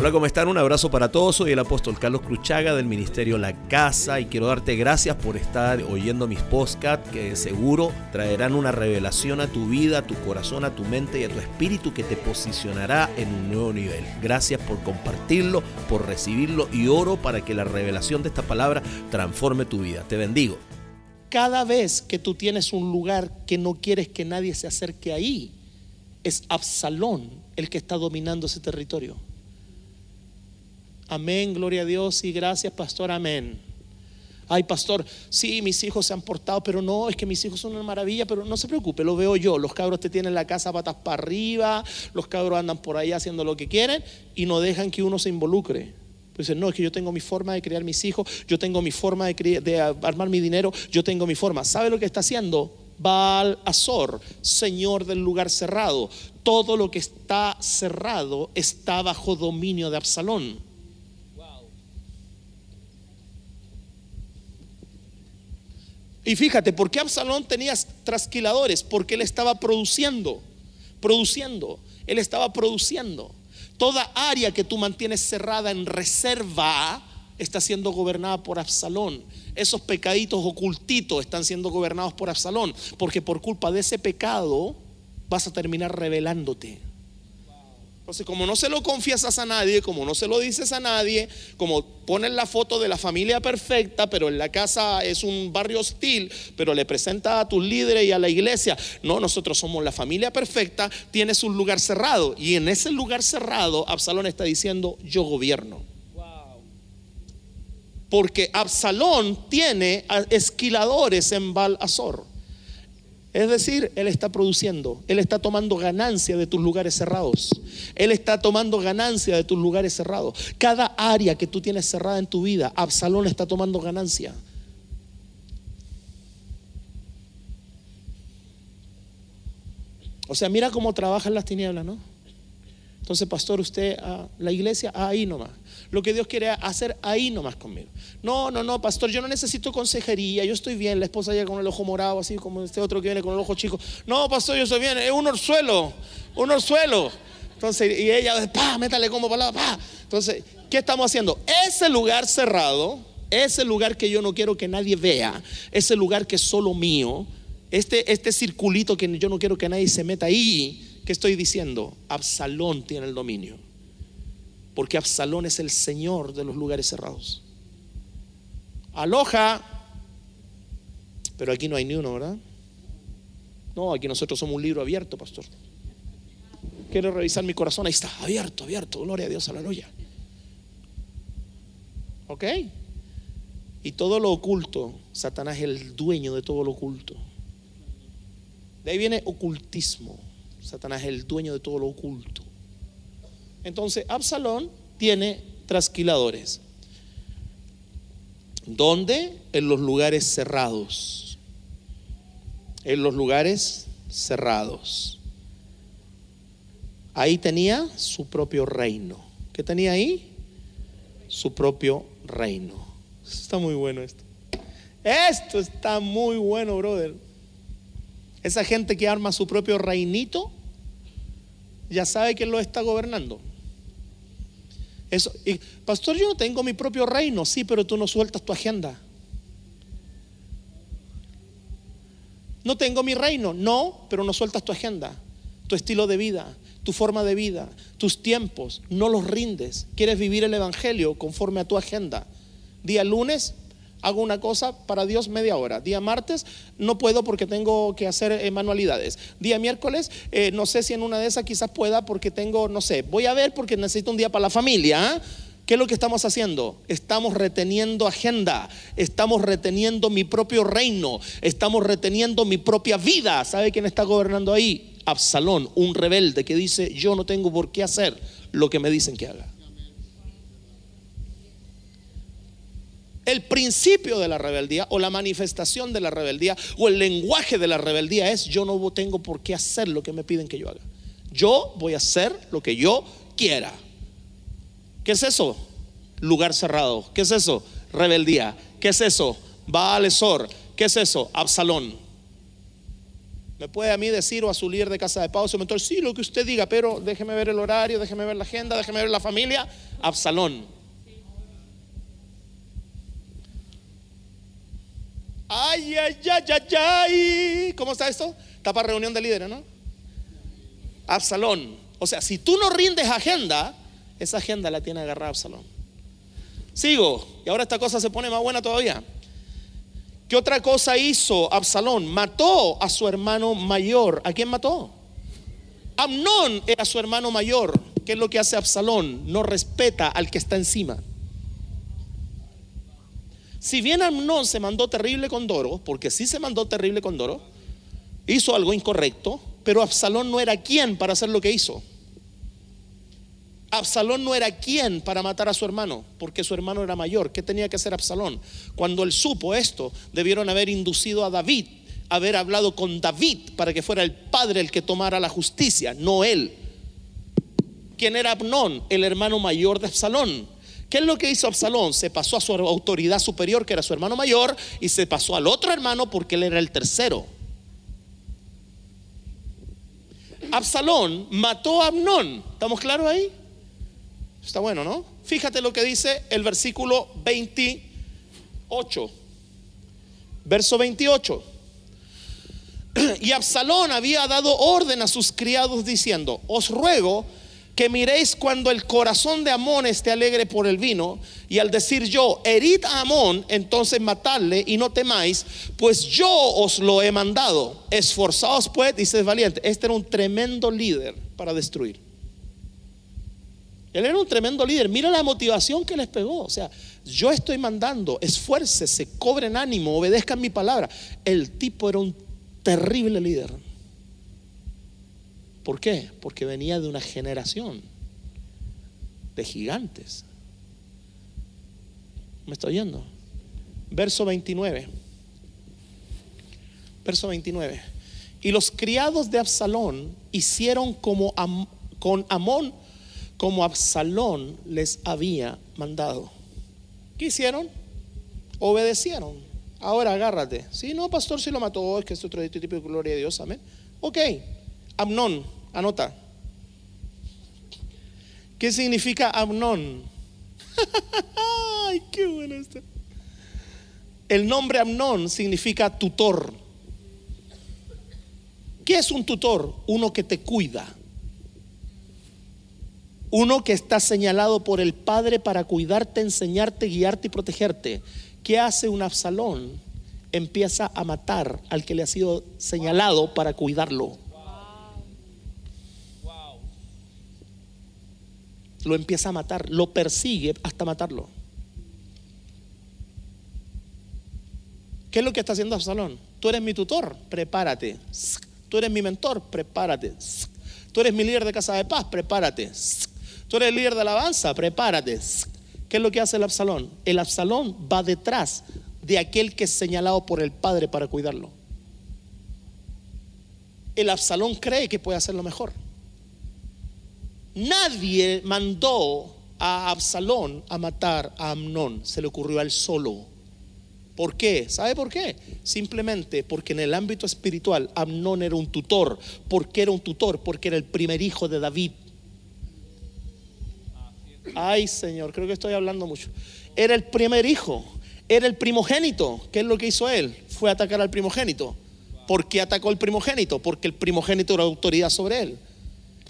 Hola, ¿cómo están? Un abrazo para todos. Soy el apóstol Carlos Cruchaga del Ministerio La Casa y quiero darte gracias por estar oyendo mis podcasts que seguro traerán una revelación a tu vida, a tu corazón, a tu mente y a tu espíritu que te posicionará en un nuevo nivel. Gracias por compartirlo, por recibirlo y oro para que la revelación de esta palabra transforme tu vida. Te bendigo. Cada vez que tú tienes un lugar que no quieres que nadie se acerque ahí, es Absalón el que está dominando ese territorio. Amén, gloria a Dios y gracias, pastor, amén. Ay, pastor, sí, mis hijos se han portado, pero no, es que mis hijos son una maravilla, pero no se preocupe, lo veo yo. Los cabros te tienen la casa patas para arriba, los cabros andan por ahí haciendo lo que quieren y no dejan que uno se involucre. Pues no, es que yo tengo mi forma de criar mis hijos, yo tengo mi forma de, de armar mi dinero, yo tengo mi forma. ¿Sabe lo que está haciendo? Baal Azor, señor del lugar cerrado. Todo lo que está cerrado está bajo dominio de Absalón. Y fíjate, ¿por qué Absalón tenía trasquiladores? Porque él estaba produciendo, produciendo, él estaba produciendo. Toda área que tú mantienes cerrada en reserva está siendo gobernada por Absalón. Esos pecaditos ocultitos están siendo gobernados por Absalón, porque por culpa de ese pecado vas a terminar revelándote. Entonces, como no se lo confiesas a nadie, como no se lo dices a nadie, como pones la foto de la familia perfecta, pero en la casa es un barrio hostil, pero le presenta a tus líderes y a la iglesia, no, nosotros somos la familia perfecta, tienes un lugar cerrado. Y en ese lugar cerrado, Absalón está diciendo, yo gobierno. Porque Absalón tiene esquiladores en Baal Azor. Es decir, Él está produciendo, Él está tomando ganancia de tus lugares cerrados. Él está tomando ganancia de tus lugares cerrados. Cada área que tú tienes cerrada en tu vida, Absalón está tomando ganancia. O sea, mira cómo trabajan las tinieblas, ¿no? Entonces, pastor, usted, ah, la iglesia, ahí nomás. Lo que Dios quiere hacer ahí nomás conmigo. No, no, no, pastor, yo no necesito consejería, yo estoy bien. La esposa llega con el ojo morado, así como este otro que viene con el ojo chico. No, pastor, yo estoy bien, es un orzuelo, un orzuelo. Entonces, y ella, pa, métale como palabra, pa. Entonces, ¿qué estamos haciendo? Ese lugar cerrado, ese lugar que yo no quiero que nadie vea, ese lugar que es solo mío, este, este circulito que yo no quiero que nadie se meta ahí, ¿Qué estoy diciendo? Absalón tiene el dominio. Porque Absalón es el Señor de los lugares cerrados. Aloja. Pero aquí no hay ni uno, ¿verdad? No, aquí nosotros somos un libro abierto, pastor. Quiero revisar mi corazón. Ahí está, abierto, abierto. Gloria a Dios, aleluya. ¿Ok? Y todo lo oculto, Satanás es el dueño de todo lo oculto. De ahí viene ocultismo. Satanás es el dueño de todo lo oculto. Entonces, Absalón tiene trasquiladores. ¿Dónde? En los lugares cerrados. En los lugares cerrados. Ahí tenía su propio reino. ¿Qué tenía ahí? Su propio reino. Está muy bueno esto. Esto está muy bueno, brother. Esa gente que arma su propio reinito, ya sabe quién lo está gobernando. Eso, y, pastor, yo no tengo mi propio reino, sí, pero tú no sueltas tu agenda. No tengo mi reino, no, pero no sueltas tu agenda, tu estilo de vida, tu forma de vida, tus tiempos, no los rindes. Quieres vivir el Evangelio conforme a tu agenda. Día lunes, hago una cosa para Dios media hora. Día martes no puedo porque tengo que hacer eh, manualidades. Día miércoles eh, no sé si en una de esas quizás pueda porque tengo, no sé, voy a ver porque necesito un día para la familia. ¿ah? ¿Qué es lo que estamos haciendo? Estamos reteniendo agenda, estamos reteniendo mi propio reino, estamos reteniendo mi propia vida. ¿Sabe quién está gobernando ahí? Absalón, un rebelde que dice, yo no tengo por qué hacer lo que me dicen que haga. El principio de la rebeldía o la manifestación de la rebeldía o el lenguaje de la rebeldía es yo no tengo por qué hacer lo que me piden que yo haga. Yo voy a hacer lo que yo quiera. ¿Qué es eso? Lugar cerrado. ¿Qué es eso? Rebeldía. ¿Qué es eso? Baalesor. ¿Qué es eso? Absalón. Me puede a mí decir o a su de casa de pausa, sí, lo que usted diga, pero déjeme ver el horario, déjeme ver la agenda, déjeme ver la familia. Absalón. Ay, ay, ay, ay, ay. ¿Cómo está esto? Está para reunión de líderes, ¿no? Absalón. O sea, si tú no rindes agenda, esa agenda la tiene agarrada Absalón. Sigo, y ahora esta cosa se pone más buena todavía. ¿Qué otra cosa hizo Absalón? Mató a su hermano mayor. ¿A quién mató? Amnón era su hermano mayor. ¿Qué es lo que hace Absalón? No respeta al que está encima. Si bien Amnón se mandó terrible con Doro, porque sí se mandó terrible con Doro, hizo algo incorrecto, pero Absalón no era quien para hacer lo que hizo. Absalón no era quien para matar a su hermano, porque su hermano era mayor. ¿Qué tenía que hacer Absalón? Cuando él supo esto, debieron haber inducido a David, haber hablado con David para que fuera el padre el que tomara la justicia, no él. ¿Quién era Abnón? El hermano mayor de Absalón. ¿Qué es lo que hizo Absalón? Se pasó a su autoridad superior, que era su hermano mayor, y se pasó al otro hermano porque él era el tercero. Absalón mató a Abnón. ¿Estamos claros ahí? Está bueno, ¿no? Fíjate lo que dice el versículo 28. Verso 28. Y Absalón había dado orden a sus criados diciendo, os ruego que miréis cuando el corazón de Amón esté alegre por el vino, y al decir yo, herid a Amón, entonces matadle y no temáis, pues yo os lo he mandado. Esforzaos pues y sed valientes. Este era un tremendo líder para destruir. Él era un tremendo líder. Mira la motivación que les pegó. O sea, yo estoy mandando, esfuércese, cobren ánimo, obedezcan mi palabra. El tipo era un terrible líder. ¿Por qué? Porque venía de una generación de gigantes. ¿Me está oyendo? Verso 29. Verso 29. Y los criados de Absalón hicieron como con Amón como Absalón les había mandado. ¿Qué hicieron? Obedecieron. Ahora agárrate. Si no, pastor, si lo mató, es que es otro tipo de gloria de Dios, amén. Ok, Amnón Anota. ¿Qué significa Amnón? Ay, qué bueno esto. El nombre Amnón significa tutor. ¿Qué es un tutor? Uno que te cuida. Uno que está señalado por el Padre para cuidarte, enseñarte, guiarte y protegerte. ¿Qué hace un Absalón? Empieza a matar al que le ha sido señalado para cuidarlo. Lo empieza a matar, lo persigue hasta matarlo. ¿Qué es lo que está haciendo Absalón? Tú eres mi tutor, prepárate. Tú eres mi mentor, prepárate. Tú eres mi líder de casa de paz, prepárate. Tú eres el líder de alabanza, prepárate. ¿Qué es lo que hace el Absalón? El Absalón va detrás de aquel que es señalado por el padre para cuidarlo. El Absalón cree que puede hacerlo mejor. Nadie mandó a Absalón a matar a Amnón, se le ocurrió a él solo. ¿Por qué? ¿Sabe por qué? Simplemente porque en el ámbito espiritual Amnón era un tutor. ¿Por qué era un tutor? Porque era el primer hijo de David. Ay Señor, creo que estoy hablando mucho. Era el primer hijo, era el primogénito. ¿Qué es lo que hizo él? Fue atacar al primogénito. ¿Por qué atacó al primogénito? Porque el primogénito era autoridad sobre él.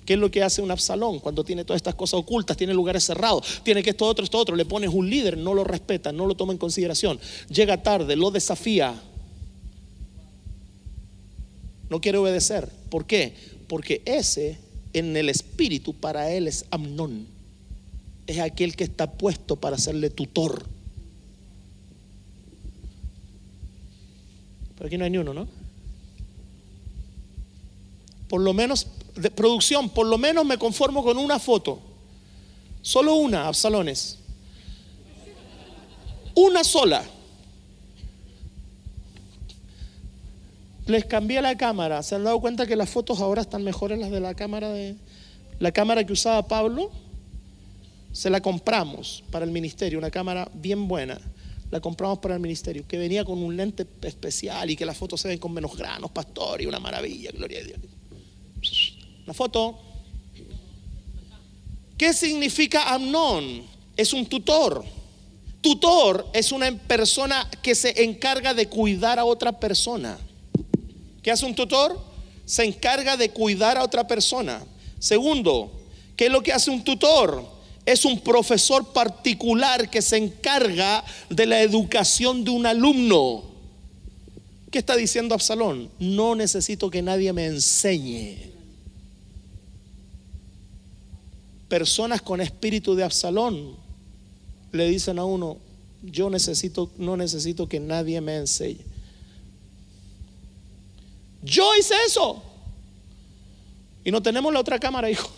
¿Qué es lo que hace un Absalón cuando tiene todas estas cosas ocultas? Tiene lugares cerrados, tiene que esto otro, esto otro. Le pones un líder, no lo respeta, no lo toma en consideración. Llega tarde, lo desafía. No quiere obedecer. ¿Por qué? Porque ese en el espíritu para él es Amnón. Es aquel que está puesto para serle tutor. Pero aquí no hay ni uno, ¿no? Por lo menos producción, por lo menos me conformo con una foto. Solo una, Absalones. Una sola. Les cambié la cámara. ¿Se han dado cuenta que las fotos ahora están mejores las de la cámara de la cámara que usaba Pablo? Se la compramos para el ministerio, una cámara bien buena. La compramos para el ministerio, que venía con un lente especial y que las fotos se ven con menos granos, pastor, y una maravilla, gloria a Dios. La foto. ¿Qué significa Amnón? Es un tutor. Tutor es una persona que se encarga de cuidar a otra persona. ¿Qué hace un tutor? Se encarga de cuidar a otra persona. Segundo, ¿qué es lo que hace un tutor? Es un profesor particular que se encarga de la educación de un alumno. ¿Qué está diciendo Absalón? No necesito que nadie me enseñe. Personas con espíritu de Absalón le dicen a uno, yo necesito, no necesito que nadie me enseñe. Yo hice eso. Y no tenemos la otra cámara, hijo.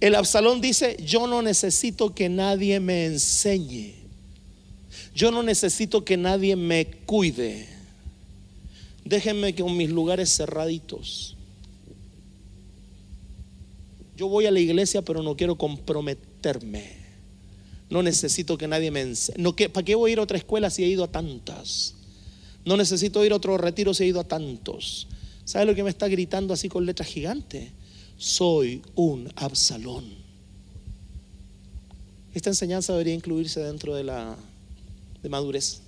El Absalón dice, yo no necesito que nadie me enseñe. Yo no necesito que nadie me cuide. Déjenme con mis lugares cerraditos. Yo voy a la iglesia, pero no quiero comprometerme. No necesito que nadie me enseñe. No, ¿Para qué voy a ir a otra escuela si he ido a tantas? No necesito ir a otro retiro si he ido a tantos. ¿Sabe lo que me está gritando así con letras gigantes? Soy un Absalón. Esta enseñanza debería incluirse dentro de la de madurez.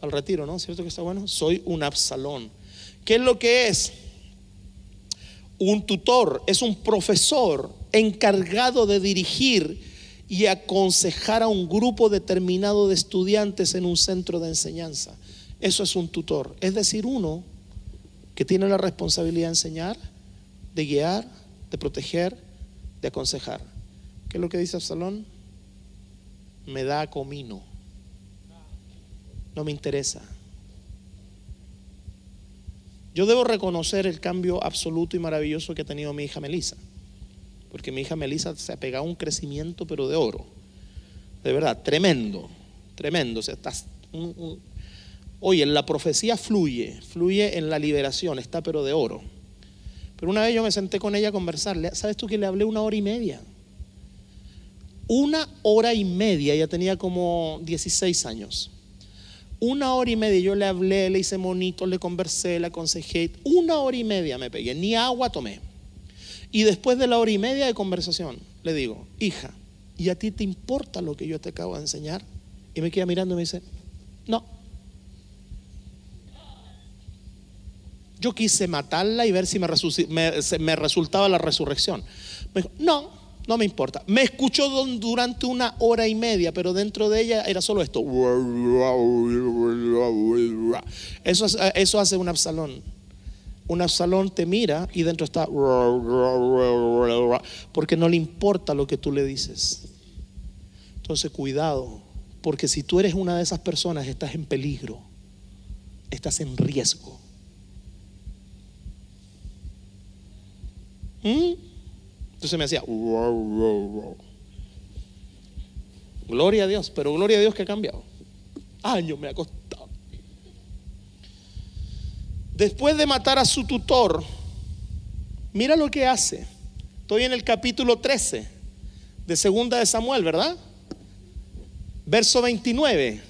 El retiro, ¿no? ¿Cierto que está bueno? Soy un Absalón. ¿Qué es lo que es? Un tutor, es un profesor encargado de dirigir y aconsejar a un grupo determinado de estudiantes en un centro de enseñanza. Eso es un tutor. Es decir, uno que tiene la responsabilidad de enseñar, de guiar, de proteger, de aconsejar. ¿Qué es lo que dice Absalón? Me da comino. No me interesa. Yo debo reconocer el cambio absoluto y maravilloso que ha tenido mi hija Melissa. Porque mi hija Melissa se ha pegado un crecimiento, pero de oro. De verdad, tremendo, tremendo. Oye, la profecía fluye, fluye en la liberación, está pero de oro. Pero una vez yo me senté con ella a conversar. ¿Sabes tú que le hablé una hora y media? Una hora y media, ella tenía como 16 años. Una hora y media yo le hablé, le hice monito, le conversé, le aconsejé. Una hora y media me pegué, ni agua tomé. Y después de la hora y media de conversación, le digo, hija, ¿y a ti te importa lo que yo te acabo de enseñar? Y me queda mirando y me dice, no. Yo quise matarla y ver si me, me resultaba la resurrección. Me dijo, no, no me importa. Me escuchó durante una hora y media, pero dentro de ella era solo esto. Eso, eso hace un Absalón. Un Absalón te mira y dentro está. Porque no le importa lo que tú le dices. Entonces, cuidado. Porque si tú eres una de esas personas, estás en peligro. Estás en riesgo. ¿Mm? Entonces me hacía, gloria a Dios, pero gloria a Dios que ha cambiado. Años me ha costado. Después de matar a su tutor, mira lo que hace. Estoy en el capítulo 13 de Segunda de Samuel, ¿verdad? Verso 29.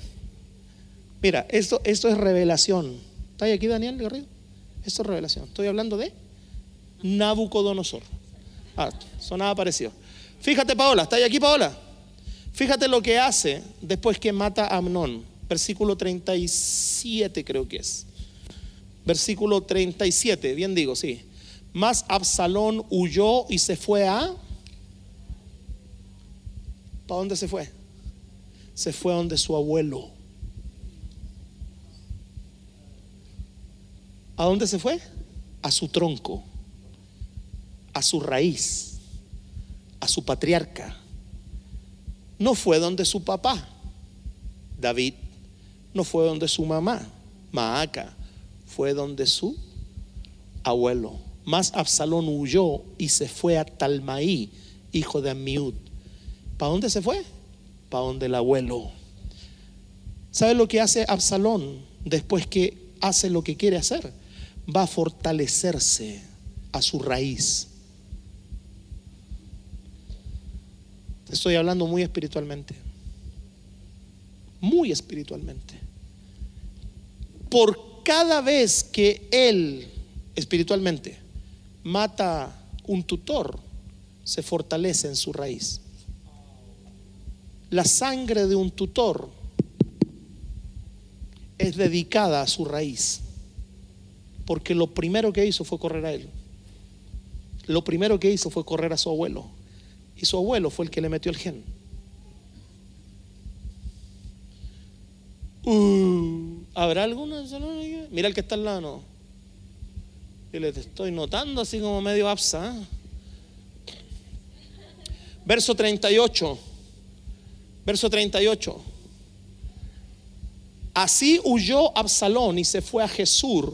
Mira, esto, esto es revelación. ¿Está ahí aquí Daniel Garrido? Esto es revelación. Estoy hablando de Nabucodonosor. Ah, sonaba parecido. Fíjate, Paola, ¿está ahí aquí, Paola? Fíjate lo que hace después que mata a Amnón. Versículo 37 creo que es. Versículo 37, bien digo, sí. Más Absalón huyó y se fue a... ¿Para dónde se fue? Se fue a donde su abuelo. ¿A dónde se fue? A su tronco a su raíz, a su patriarca. No fue donde su papá, David, no fue donde su mamá, Maaca, fue donde su abuelo. Más Absalón huyó y se fue a Talmaí, hijo de Amiud. ¿Para dónde se fue? Para donde el abuelo. ¿Sabe lo que hace Absalón después que hace lo que quiere hacer? Va a fortalecerse a su raíz. Estoy hablando muy espiritualmente. muy espiritualmente. Por cada vez que él espiritualmente mata un tutor, se fortalece en su raíz. La sangre de un tutor es dedicada a su raíz, porque lo primero que hizo fue correr a él. Lo primero que hizo fue correr a su abuelo, y su abuelo fue el que le metió el gen. Uh, ¿Habrá alguna? Mira el que está al lado. No. Yo le estoy notando así como medio absa. ¿eh? Verso 38. Verso 38. Así huyó Absalón y se fue a Jesús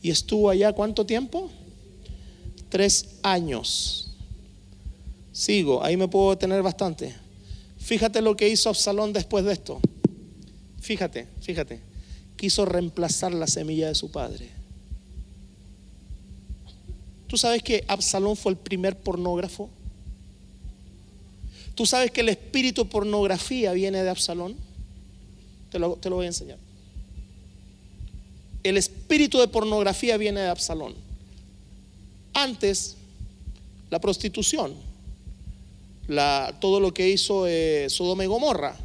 y estuvo allá cuánto tiempo? Tres años. Sigo, ahí me puedo tener bastante. Fíjate lo que hizo Absalón después de esto. Fíjate, fíjate. Quiso reemplazar la semilla de su padre. ¿Tú sabes que Absalón fue el primer pornógrafo? ¿Tú sabes que el espíritu pornografía viene de Absalón? Te lo, te lo voy a enseñar. El espíritu de pornografía viene de Absalón. Antes, la prostitución, todo lo que hizo eh, Sodoma y Gomorra,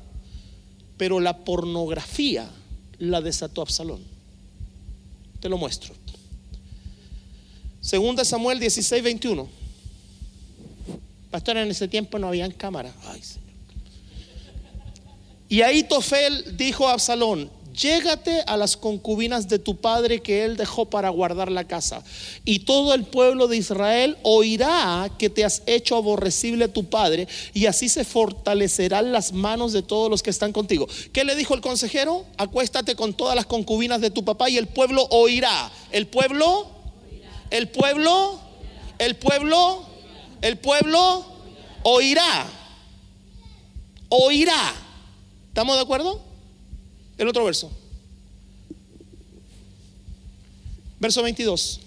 pero la pornografía la desató Absalón. Te lo muestro. Segunda Samuel 16, 21. Pastor, en ese tiempo no habían cámaras. Ay, Señor. Y ahí Tofel dijo a Absalón, llégate a las concubinas de tu padre que él dejó para guardar la casa. Y todo el pueblo de Israel oirá que te has hecho aborrecible a tu padre, y así se fortalecerán las manos de todos los que están contigo. ¿Qué le dijo el consejero? Acuéstate con todas las concubinas de tu papá y el pueblo oirá. El pueblo, el pueblo, el pueblo, el pueblo oirá. Oirá. ¿Estamos de acuerdo? El otro verso. Verso 22.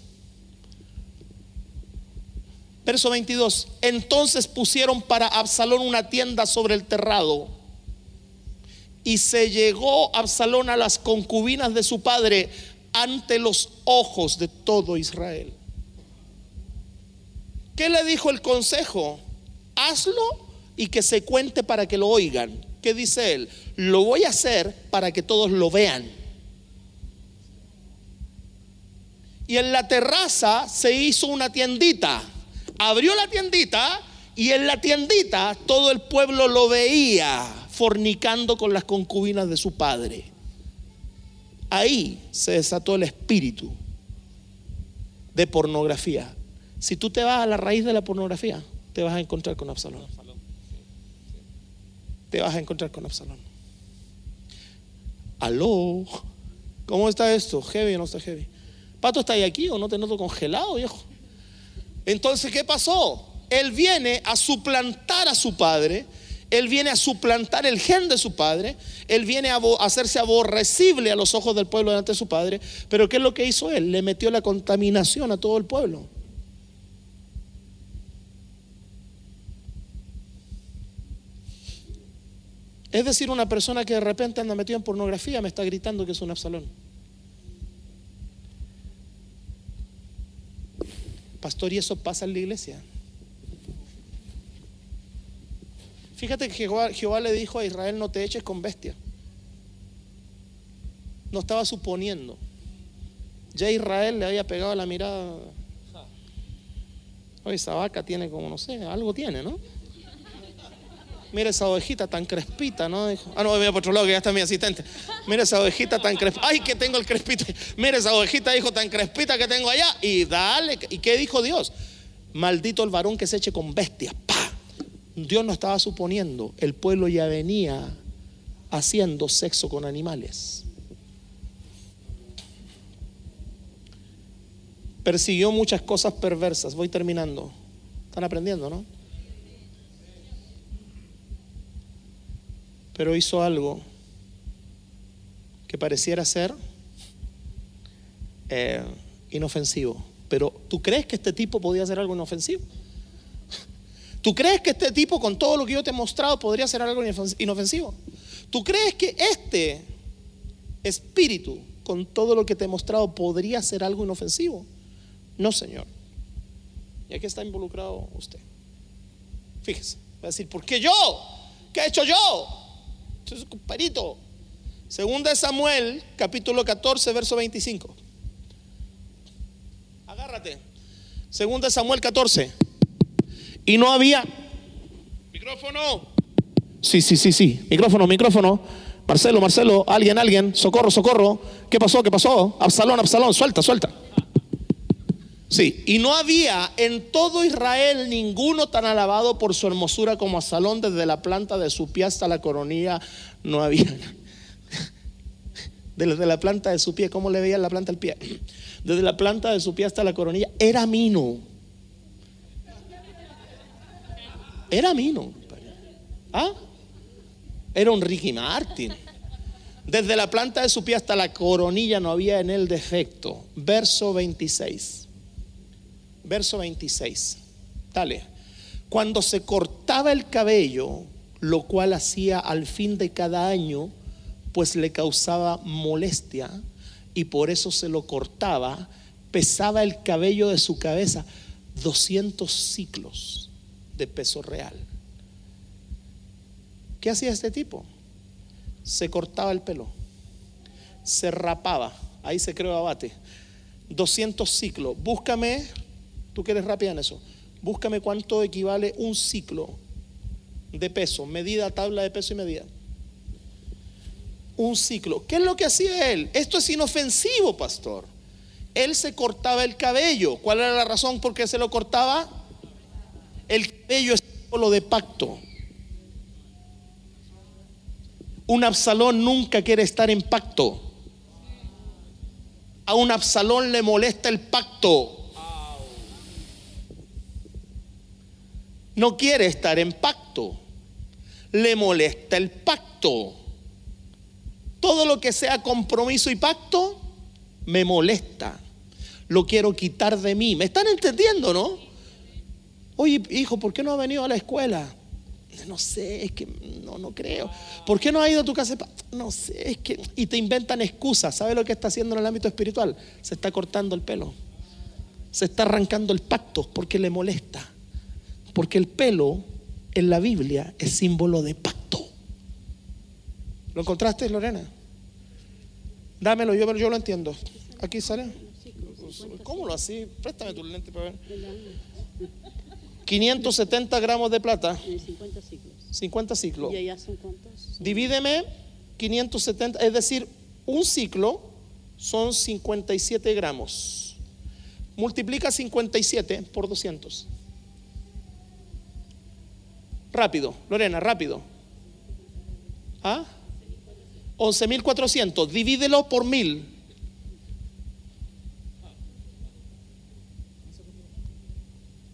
Verso 22. Entonces pusieron para Absalón una tienda sobre el terrado. Y se llegó Absalón a las concubinas de su padre ante los ojos de todo Israel. ¿Qué le dijo el consejo? Hazlo y que se cuente para que lo oigan. ¿Qué dice él? Lo voy a hacer para que todos lo vean. Y en la terraza se hizo una tiendita. Abrió la tiendita y en la tiendita todo el pueblo lo veía fornicando con las concubinas de su padre. Ahí se desató el espíritu de pornografía. Si tú te vas a la raíz de la pornografía, te vas a encontrar con Absalón te vas a encontrar con Absalón. Aló, ¿cómo está esto? ¿Heavy o no está heavy? ¿Pato está ahí aquí o no te noto congelado, viejo? Entonces, ¿qué pasó? Él viene a suplantar a su padre, él viene a suplantar el gen de su padre, él viene a hacerse aborrecible a los ojos del pueblo delante de su padre, pero ¿qué es lo que hizo él? Le metió la contaminación a todo el pueblo. Es decir, una persona que de repente anda metida en pornografía me está gritando que es un Absalón. Pastor, y eso pasa en la iglesia. Fíjate que Jehová, le dijo a Israel, no te eches con bestia. No estaba suponiendo. Ya Israel le había pegado la mirada. Oye, esa vaca tiene como, no sé, algo tiene, ¿no? Mira esa ovejita tan crespita, ¿no? ah, no, voy por otro lado que ya está mi asistente. Mira esa ovejita tan crespita. Ay, que tengo el crespito. Mira esa ovejita, hijo, tan crespita que tengo allá. Y dale. ¿Y qué dijo Dios? Maldito el varón que se eche con bestias. ¡Pah! Dios no estaba suponiendo. El pueblo ya venía haciendo sexo con animales. Persiguió muchas cosas perversas. Voy terminando. Están aprendiendo, ¿no? Pero hizo algo que pareciera ser eh, inofensivo. Pero ¿tú crees que este tipo podía hacer algo inofensivo? ¿Tú crees que este tipo con todo lo que yo te he mostrado podría hacer algo inofensivo? ¿Tú crees que este espíritu, con todo lo que te he mostrado, podría ser algo inofensivo? No, Señor. ¿Y aquí está involucrado usted? Fíjese, va a decir, ¿por qué yo? ¿Qué he hecho yo? Entonces, compadrito. Segunda de Samuel, capítulo 14, verso 25. Agárrate. Segunda de Samuel 14. Y no había micrófono. Sí, sí, sí, sí. Micrófono, micrófono. Marcelo, Marcelo, alguien, alguien. Socorro, socorro. ¿Qué pasó? ¿Qué pasó? Absalón, Absalón. Suelta, suelta. Sí, y no había en todo Israel ninguno tan alabado por su hermosura como Absalón, desde la planta de su pie hasta la coronilla, no había. Desde la planta de su pie, ¿cómo le veía la planta del pie? Desde la planta de su pie hasta la coronilla, era mino. Era mino. ¿Ah? Era un Ricky Martin. Desde la planta de su pie hasta la coronilla no había en él defecto. Verso 26 verso 26. Dale. Cuando se cortaba el cabello, lo cual hacía al fin de cada año, pues le causaba molestia y por eso se lo cortaba, pesaba el cabello de su cabeza 200 ciclos de peso real. ¿Qué hacía este tipo? Se cortaba el pelo, se rapaba, ahí se creó abate, 200 ciclos. Búscame Tú que rápida en eso. Búscame cuánto equivale un ciclo de peso, medida, tabla de peso y medida. Un ciclo. ¿Qué es lo que hacía él? Esto es inofensivo, pastor. Él se cortaba el cabello. ¿Cuál era la razón por qué se lo cortaba? El cabello es símbolo de pacto. Un Absalón nunca quiere estar en pacto. A un Absalón le molesta el pacto. No quiere estar en pacto. Le molesta el pacto. Todo lo que sea compromiso y pacto me molesta. Lo quiero quitar de mí. ¿Me están entendiendo, no? Oye, hijo, ¿por qué no ha venido a la escuela? No sé, es que no, no creo. ¿Por qué no ha ido a tu casa? No sé, es que. Y te inventan excusas. ¿Sabe lo que está haciendo en el ámbito espiritual? Se está cortando el pelo. Se está arrancando el pacto porque le molesta. Porque el pelo en la Biblia es símbolo de pacto. ¿Lo encontraste, Lorena? Dámelo, yo, yo lo entiendo. Aquí sale. ¿Cómo lo así? Préstame tu lente para ver. 570 gramos de plata. 50 ciclos. 50 ciclos. ¿Y allá son cuántos? Divídeme 570, es decir, un ciclo son 57 gramos. Multiplica 57 por 200. Rápido, Lorena, rápido. ¿Ah? 11.400. Divídelo por mil.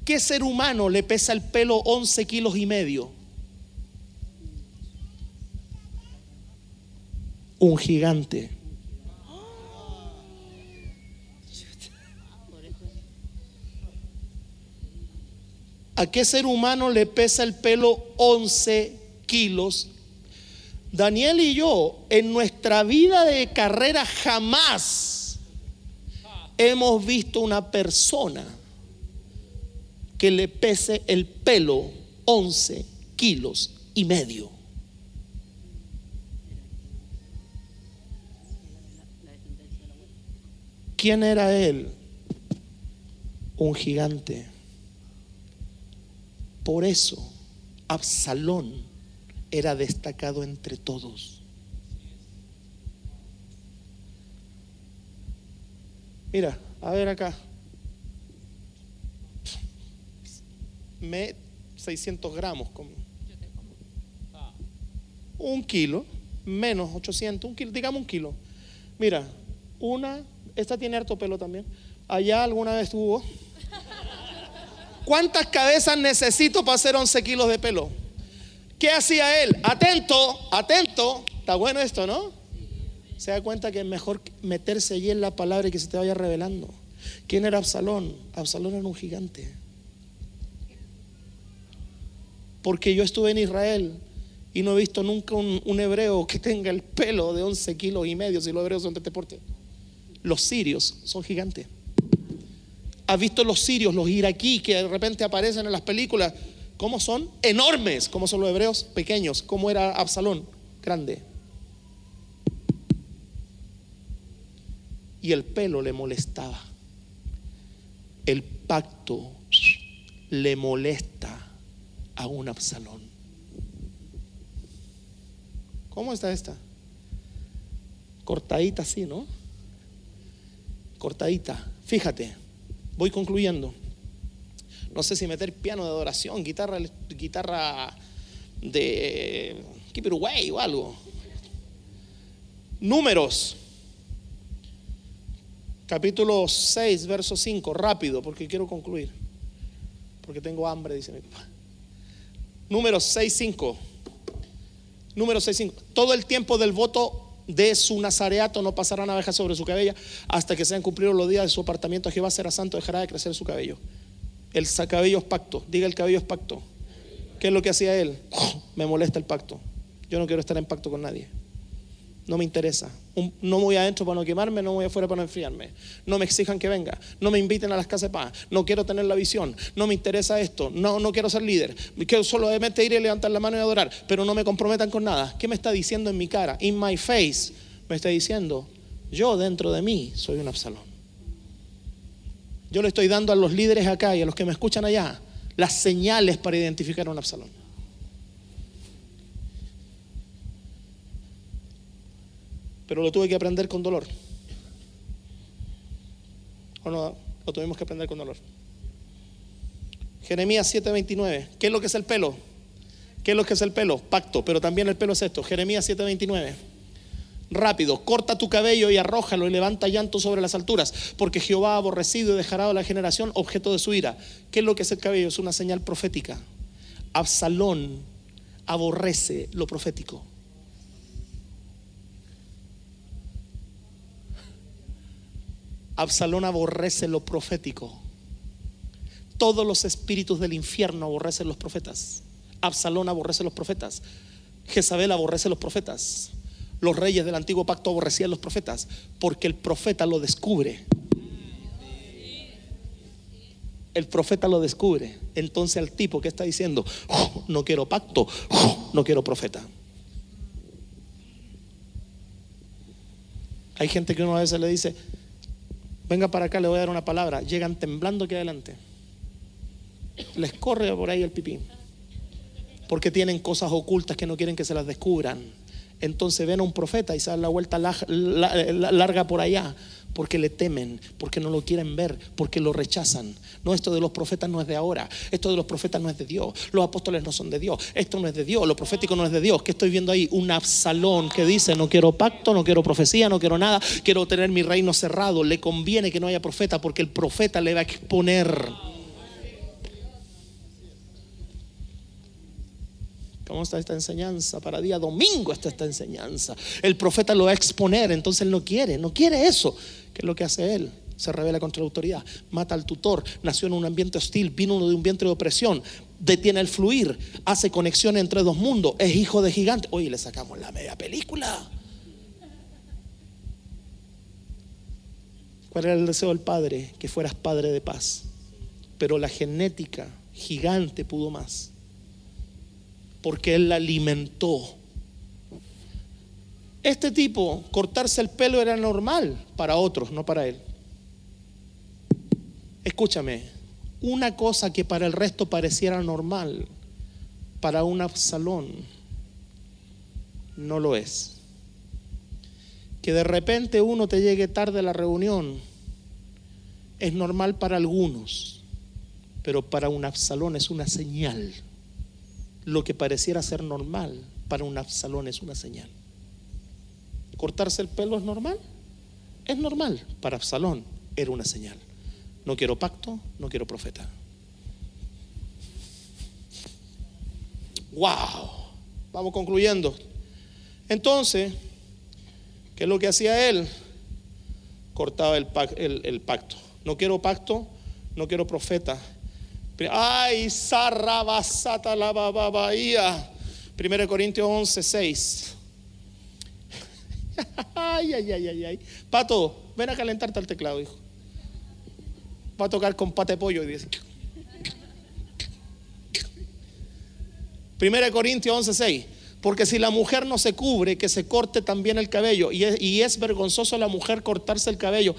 ¿Qué ser humano le pesa el pelo 11 kilos y medio? Un gigante. ¿A qué ser humano le pesa el pelo 11 kilos? Daniel y yo, en nuestra vida de carrera jamás hemos visto una persona que le pese el pelo 11 kilos y medio. ¿Quién era él? Un gigante. Por eso Absalón era destacado entre todos. Mira, a ver acá. Me 600 gramos. Con un kilo, menos 800, un kilo, digamos un kilo. Mira, una, esta tiene harto pelo también. Allá alguna vez tuvo ¿Cuántas cabezas necesito para hacer 11 kilos de pelo? ¿Qué hacía él? Atento, atento. Está bueno esto, ¿no? Se da cuenta que es mejor meterse allí en la palabra y que se te vaya revelando. ¿Quién era Absalón? Absalón era un gigante. Porque yo estuve en Israel Y no he visto nunca un, hebreo que tenga el pelo de 11 kilos y medio, si los hebreos son de este porte. Los sirios son gigantes. ¿Has visto los sirios, los iraquíes que de repente aparecen en las películas? ¿Cómo son? Enormes. ¿Cómo son los hebreos? Pequeños. ¿Cómo era Absalón? Grande. Y el pelo le molestaba. El pacto le molesta a un Absalón. ¿Cómo está esta? Cortadita así, ¿no? Cortadita. Fíjate, voy concluyendo. No sé si meter piano de adoración, guitarra, guitarra de Keep It Away o algo. Números. Capítulo 6, verso 5, rápido, porque quiero concluir. Porque tengo hambre, dice mi papá. Números 6, 5. Número 6, 5. Todo el tiempo del voto de su nazareato no pasará navaja sobre su cabella hasta que sean cumplidos los días de su apartamiento. Jehová será santo, dejará de crecer su cabello. El cabello es pacto. Diga el cabello es pacto. ¿Qué es lo que hacía él? Me molesta el pacto. Yo no quiero estar en pacto con nadie. No me interesa. no voy adentro para no quemarme, no voy afuera para no enfriarme. No me exijan que venga. No me inviten a las casas de paz. No quiero tener la visión. No me interesa esto. No, no quiero ser líder. Quiero solamente ir y levantar la mano y adorar. Pero no me comprometan con nada. ¿Qué me está diciendo en mi cara? In my face. Me está diciendo, yo dentro de mí soy un Absalón. Yo le estoy dando a los líderes acá y a los que me escuchan allá las señales para identificar a un Absalón. Pero lo tuve que aprender con dolor. ¿O no? Lo tuvimos que aprender con dolor. Jeremías 7:29. ¿Qué es lo que es el pelo? ¿Qué es lo que es el pelo? Pacto, pero también el pelo es esto. Jeremías 7:29. Rápido, corta tu cabello y arrójalo y levanta llanto sobre las alturas, porque Jehová ha aborrecido y dejará a la generación objeto de su ira. ¿Qué es lo que es el cabello? Es una señal profética. Absalón aborrece lo profético. Absalón aborrece lo profético. Todos los espíritus del infierno aborrecen los profetas. Absalón aborrece los profetas. Jezabel aborrece los profetas. Los reyes del antiguo pacto aborrecían los profetas porque el profeta lo descubre. El profeta lo descubre. Entonces al tipo que está diciendo, oh, no quiero pacto, oh, no quiero profeta. Hay gente que uno a veces le dice, venga para acá, le voy a dar una palabra. Llegan temblando aquí adelante. Les corre por ahí el pipí. Porque tienen cosas ocultas que no quieren que se las descubran. Entonces ven a un profeta y se dan la vuelta larga por allá porque le temen, porque no lo quieren ver, porque lo rechazan. No, esto de los profetas no es de ahora, esto de los profetas no es de Dios, los apóstoles no son de Dios, esto no es de Dios, lo profético no es de Dios. ¿Qué estoy viendo ahí? Un Absalón que dice, no quiero pacto, no quiero profecía, no quiero nada, quiero tener mi reino cerrado. Le conviene que no haya profeta porque el profeta le va a exponer. ¿Cómo está esta enseñanza? Para día domingo está esta enseñanza. El profeta lo va a exponer, entonces él no quiere, no quiere eso. ¿Qué es lo que hace él? Se revela contra la autoridad, mata al tutor, nació en un ambiente hostil, vino de un vientre de opresión, detiene el fluir, hace conexión entre dos mundos, es hijo de gigante. Oye, le sacamos la media película. ¿Cuál era el deseo del padre? Que fueras padre de paz. Pero la genética gigante pudo más. Porque él la alimentó este tipo, cortarse el pelo era normal para otros, no para él. Escúchame, una cosa que para el resto pareciera normal, para un Absalón no lo es. Que de repente uno te llegue tarde a la reunión es normal para algunos, pero para un Absalón es una señal. Lo que pareciera ser normal, para un Absalón es una señal. ¿Cortarse el pelo es normal? Es normal. Para Absalón era una señal. No quiero pacto, no quiero profeta. ¡Wow! Vamos concluyendo. Entonces, ¿qué es lo que hacía él? Cortaba el, el pacto. No quiero pacto, no quiero profeta. Ay, sarrabasata la bababaya. 1 Corintios 11, 6. ay, ay, ay, ay, ay. Pato, ven a calentarte al teclado, hijo. Va a tocar con pate pollo y dice. 1 Corintios 11, 6. Porque si la mujer no se cubre, que se corte también el cabello. Y es vergonzoso a la mujer cortarse el cabello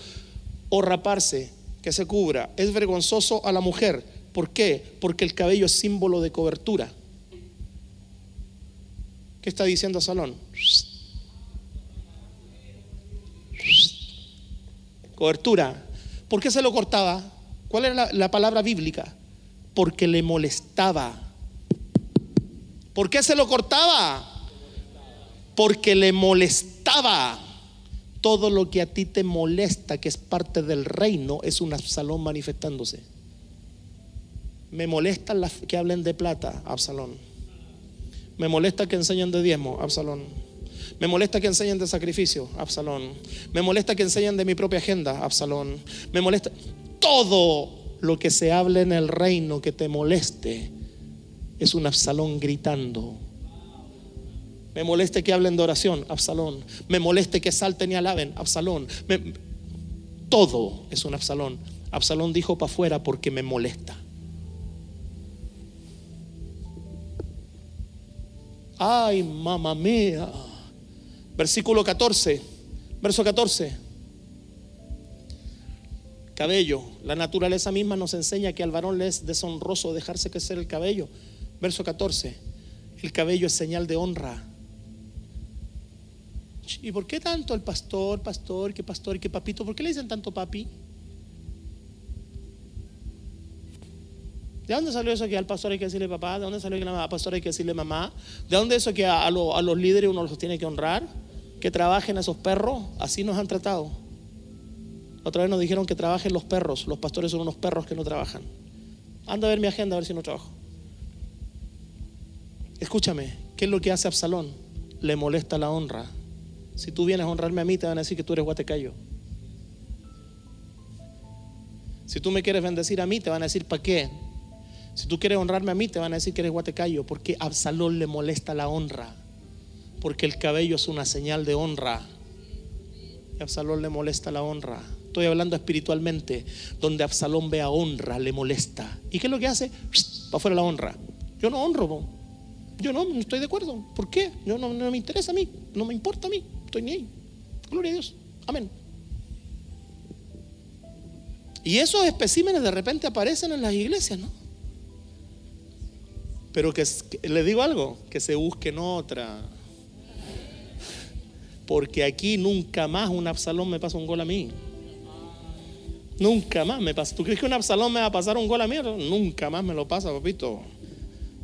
o raparse, que se cubra. Es vergonzoso a la mujer. ¿Por qué? Porque el cabello es símbolo de cobertura. ¿Qué está diciendo Salón? Cobertura. ¿Por qué se lo cortaba? ¿Cuál era la, la palabra bíblica? Porque le molestaba. ¿Por qué se lo cortaba? Porque le molestaba. Todo lo que a ti te molesta, que es parte del reino, es un Absalón manifestándose. Me molesta las que hablen de plata, Absalón. Me molesta que enseñen de diezmo, Absalón. Me molesta que enseñen de sacrificio, Absalón. Me molesta que enseñen de mi propia agenda, Absalón. Me molesta todo lo que se hable en el reino que te moleste es un Absalón gritando. Me moleste que hablen de oración, Absalón. Me moleste que salten y alaben, Absalón. todo es un Absalón. Absalón dijo para afuera porque me molesta. Ay, mamá mía. Versículo 14. Verso 14. Cabello. La naturaleza misma nos enseña que al varón le es deshonroso dejarse crecer el cabello. Verso 14. El cabello es señal de honra. ¿Y por qué tanto el pastor, pastor, que pastor, que papito? ¿Por qué le dicen tanto papi? ¿De dónde salió eso que al pastor hay que decirle papá? ¿De dónde salió que al pastor hay que decirle mamá? ¿De dónde eso que a, los líderes uno los tiene que honrar? Que trabajen esos perros, así nos han tratado. Otra vez nos dijeron que trabajen los perros, los pastores son unos perros que no trabajan. Anda a ver mi agenda a ver si no trabajo. Escúchame, ¿qué es lo que hace Absalón? Le molesta la honra. Si tú vienes a honrarme a mí, te van a decir que tú eres guatecayo. Si tú me quieres bendecir a mí, te van a decir, ¿para qué? Si tú quieres honrarme a mí, te van a decir que eres guatecayo. Porque a Absalón le molesta la honra. Porque el cabello es una señal de honra. a Absalón le molesta la honra. Estoy hablando espiritualmente. Donde Absalón vea honra, le molesta. ¿Y qué es lo que hace? Para afuera la honra. Yo no honro. Yo no, no estoy de acuerdo. ¿Por qué? Yo no, no me interesa a mí. No me importa a mí. Estoy ni ahí. Gloria a Dios. Amén. Y esos especímenes de repente aparecen en las iglesias, ¿no? Pero que, le digo algo, que se busquen otra. Porque aquí nunca más un Absalón me pasa un gol a mí. Nunca más me pasa. ¿Tú crees que un Absalón me va a pasar un gol a mí? Nunca más me lo pasa, papito.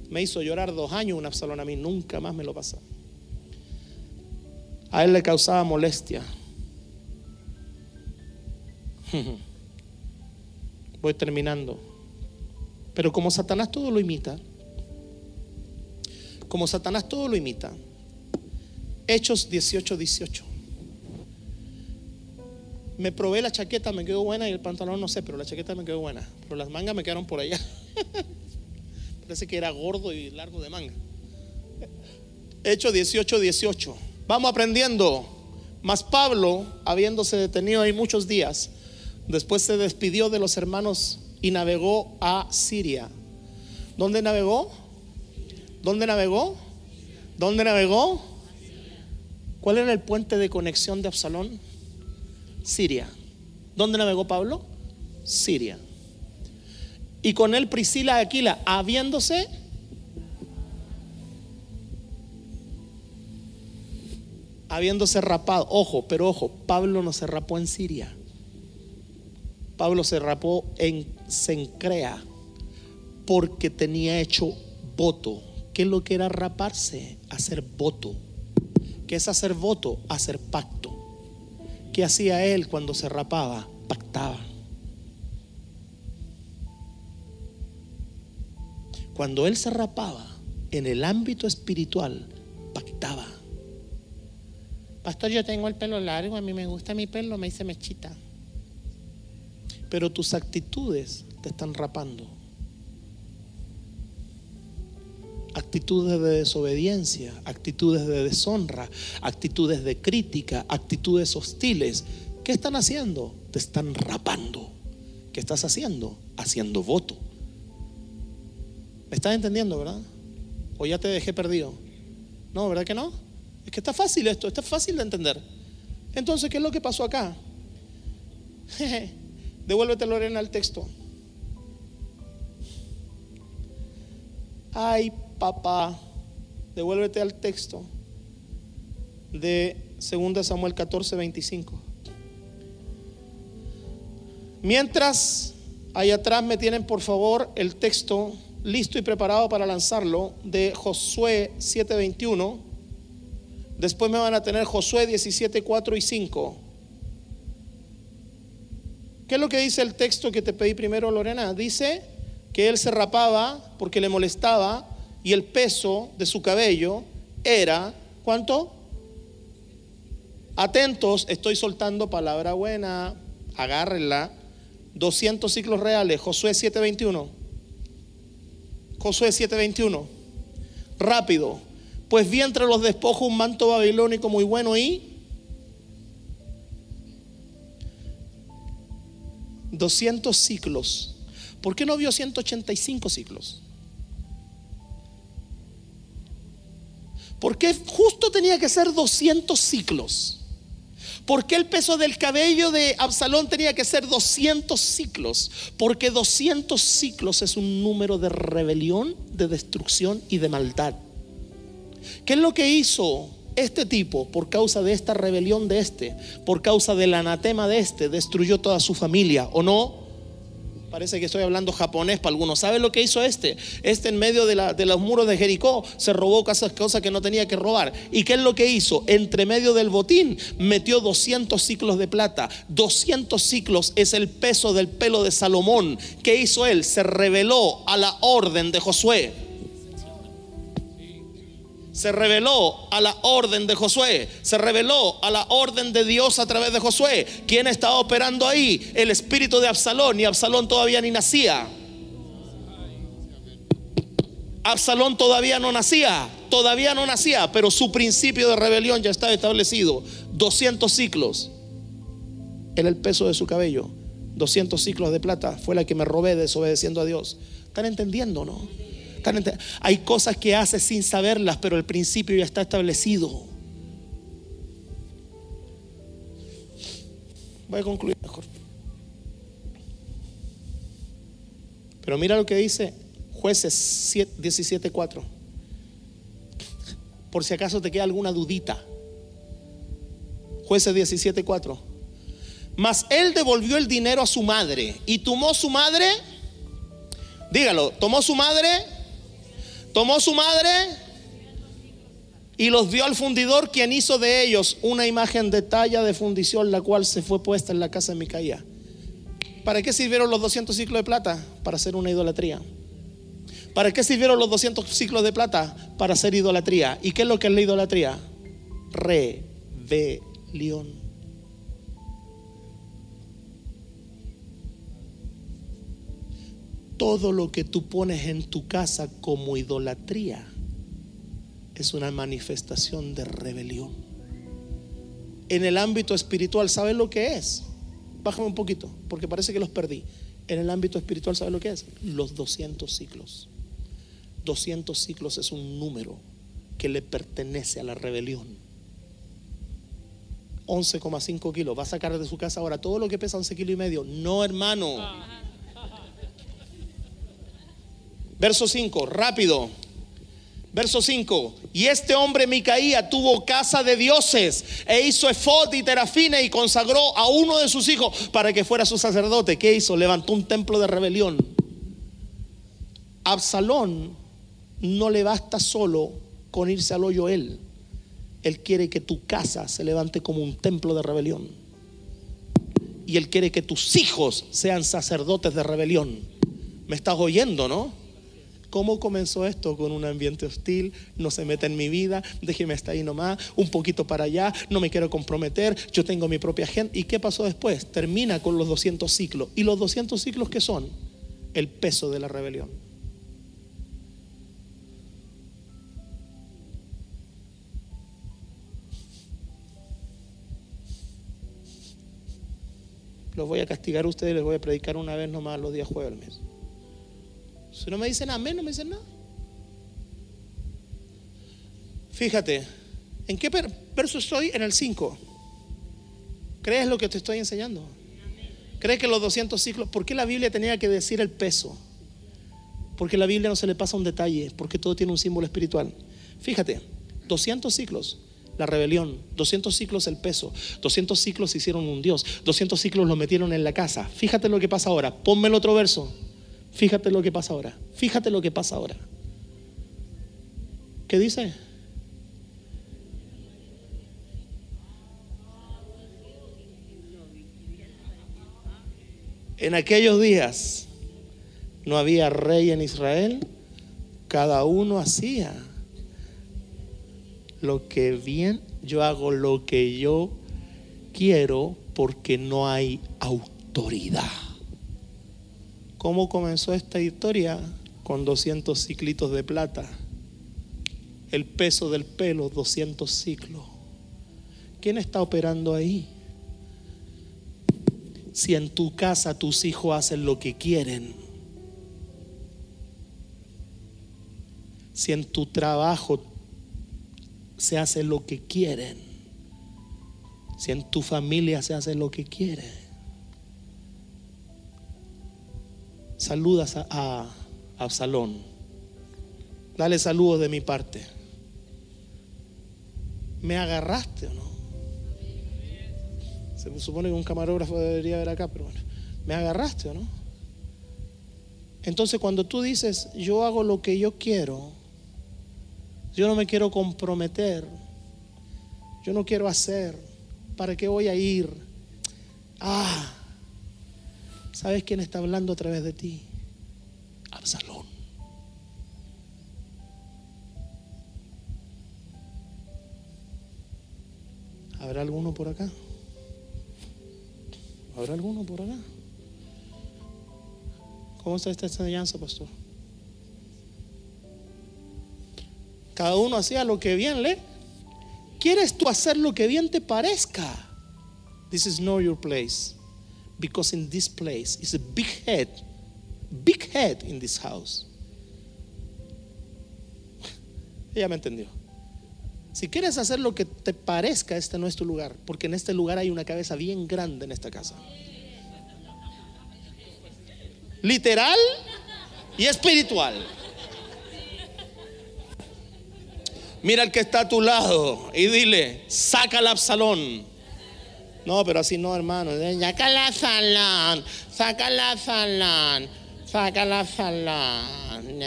Me hizo llorar dos años un Absalón a mí. Nunca más me lo pasa a él le causaba molestia. Voy terminando. Pero como Satanás todo lo imita, como Satanás todo lo imita, Hechos 18, 18. Me probé la chaqueta, me quedó buena y el pantalón no sé, pero la chaqueta me quedó buena. Pero las mangas me quedaron por allá. Parece que era gordo y largo de manga. Hechos 18, 18. Vamos aprendiendo. Mas Pablo, habiéndose detenido ahí muchos días, después se despidió de los hermanos y navegó a Siria. ¿Dónde navegó? ¿Dónde navegó? ¿Dónde navegó? ¿Cuál era el puente de conexión de Absalón? Siria. ¿Dónde navegó Pablo? Siria. Y con él Priscila Aquila, habiéndose habiéndose rapado. Ojo, pero ojo, Pablo no se rapó en Siria. Pablo se rapó en Sencrea porque tenía hecho voto. ¿Qué es lo que era raparse? Hacer voto. ¿Qué es hacer voto? Hacer pacto. ¿Qué hacía él cuando se rapaba? Pactaba. Cuando él se rapaba en el ámbito espiritual, pactaba. Pastor, yo tengo el pelo largo, a mí me gusta mi pelo, me dice mechita. Pero tus actitudes te están rapando. Actitudes de desobediencia, actitudes de deshonra, actitudes de crítica, actitudes hostiles. ¿Qué están haciendo? Te están rapando. ¿Qué estás haciendo? Haciendo voto. ¿Me estás entendiendo, verdad? ¿O ya te dejé perdido? No, ¿verdad que no? Es que está fácil esto, está fácil de entender. Entonces, ¿qué es lo que pasó acá? Devuélvete, Lorena, al texto. Ay, papá, devuélvete al texto de 2 Samuel 14, 25. Mientras ahí atrás me tienen por favor el texto listo y preparado para lanzarlo de Josué 7:21. Después me van a tener Josué 17, 4 y 5. ¿Qué es lo que dice el texto que te pedí primero, Lorena? Dice que él se rapaba porque le molestaba y el peso de su cabello era, ¿cuánto? Atentos, estoy soltando palabra buena, agárrenla. 200 ciclos reales, Josué 7:21. Josué 7:21. Rápido. Pues vi entre los despojos un manto babilónico muy bueno y 200 ciclos. ¿Por qué no vio 185 ciclos? ¿Por qué justo tenía que ser 200 ciclos? ¿Por qué el peso del cabello de Absalón tenía que ser 200 ciclos? Porque 200 ciclos es un número de rebelión, de destrucción y de maldad. ¿Qué es lo que hizo este tipo por causa de esta rebelión de este, por causa del anatema de este, destruyó toda su familia, ¿o no? Parece que estoy hablando japonés para algunos. ¿Sabe lo que hizo este? Este en medio de, los muros de Jericó se robó cosas que no tenía que robar. ¿Y qué es lo que hizo? Entre medio del botín metió 200 ciclos de plata. 200 ciclos es el peso del pelo de Salomón. ¿Qué hizo él? Se reveló a la orden de Josué se reveló a la orden de Josué, se reveló a la orden de Dios a través de Josué. ¿Quién estaba operando ahí? El espíritu de Absalón, y Absalón todavía ni nacía. Absalón todavía no nacía, todavía no nacía, pero su principio de rebelión ya estaba establecido. 200 ciclos era el peso de su cabello. 200 ciclos de plata fue la que me robé desobedeciendo a Dios. ¿Están entendiendo, no? Hay cosas que hace sin saberlas, pero el principio ya está establecido. Voy a concluir mejor. Pero mira lo que dice jueces 17.4. Por si acaso te queda alguna dudita. Jueces 17.4. Mas él devolvió el dinero a su madre y tomó su madre, dígalo, tomó su madre Tomó su madre y los dio al fundidor, quien hizo de ellos una imagen de talla de fundición, la cual se fue puesta en la casa de Micaía. ¿Para qué sirvieron los 200 ciclos de plata? Para hacer una idolatría. ¿Para qué sirvieron los 200 ciclos de plata? Para hacer idolatría. ¿Y qué es lo que es la idolatría? Rebelión. Todo lo que tú pones en tu casa como idolatría es una manifestación de rebelión. En el ámbito espiritual, ¿sabes lo que es? Bájame un poquito, porque parece que los perdí. En el ámbito espiritual, ¿sabes lo que es? Los 200 ciclos. 200 ciclos es un número que le pertenece a la rebelión. 11,5 kilos. Va a sacar de su casa ahora todo lo que pesa 11 kilos y medio. No, hermano. Verso 5, rápido. Verso 5. Y este hombre Micaía tuvo casa de dioses e hizo efod y terafina y consagró a uno de sus hijos para que fuera su sacerdote. ¿Qué hizo? Levantó un templo de rebelión. Absalón no le basta solo con irse al hoyo él. Él quiere que tu casa se levante como un templo de rebelión. Y él quiere que tus hijos sean sacerdotes de rebelión. ¿Me estás oyendo, no? ¿Cómo comenzó esto? Con un ambiente hostil, no se meta en mi vida, déjeme estar ahí nomás, un poquito para allá, no me quiero comprometer, yo tengo mi propia gente. ¿Y qué pasó después? Termina con los 200 ciclos. ¿Y los 200 ciclos qué son? El peso de la rebelión. Los voy a castigar a ustedes les voy a predicar una vez nomás los días jueves del mes. Si no me dicen amén, no me dicen nada. Fíjate, ¿en qué verso estoy? En el 5. ¿Crees lo que te estoy enseñando? ¿Crees que los 200 ciclos, por qué la Biblia tenía que decir el peso? Porque la Biblia no se le pasa un detalle, porque todo tiene un símbolo espiritual. Fíjate, 200 ciclos, la rebelión, 200 ciclos el peso, 200 ciclos hicieron un Dios, 200 ciclos lo metieron en la casa. Fíjate lo que pasa ahora, ponme el otro verso. Fíjate lo que pasa ahora, fíjate lo que pasa ahora. ¿Qué dice? En aquellos días no había rey en Israel, cada uno hacía lo que bien, yo hago lo que yo quiero porque no hay autoridad. ¿Cómo comenzó esta historia? Con 200 ciclitos de plata. El peso del pelo, 200 ciclos. ¿Quién está operando ahí? Si en tu casa tus hijos hacen lo que quieren, si en tu trabajo se hace lo que quieren, si en tu familia se hace lo que quiere, saludas a, Absalón, dale saludos de mi parte. ¿Me agarraste o no? Se supone que un camarógrafo debería ver acá, pero bueno, ¿me agarraste o no? Entonces cuando tú dices, yo hago lo que yo quiero, yo no me quiero comprometer. Yo no quiero hacer. ¿Para qué voy a ir? Ah, ¿sabes quién está hablando a través de ti? Absalón. ¿Habrá alguno por acá? ¿Habrá alguno por acá? ¿Cómo está esta enseñanza, pastor? Cada uno hacía lo que bien le. ¿Quieres tú hacer lo que bien te parezca? This is not your place. Because in this place is a big head. Big head in this house. Ella me entendió. Si quieres hacer lo que te parezca, este no es tu lugar. Porque en este lugar hay una cabeza bien grande en esta casa. Literal y espiritual. Mira el que está a tu lado y dile, saca el Absalón. No, pero así no, hermano. Saca la salón, saca la salón, saca la salón.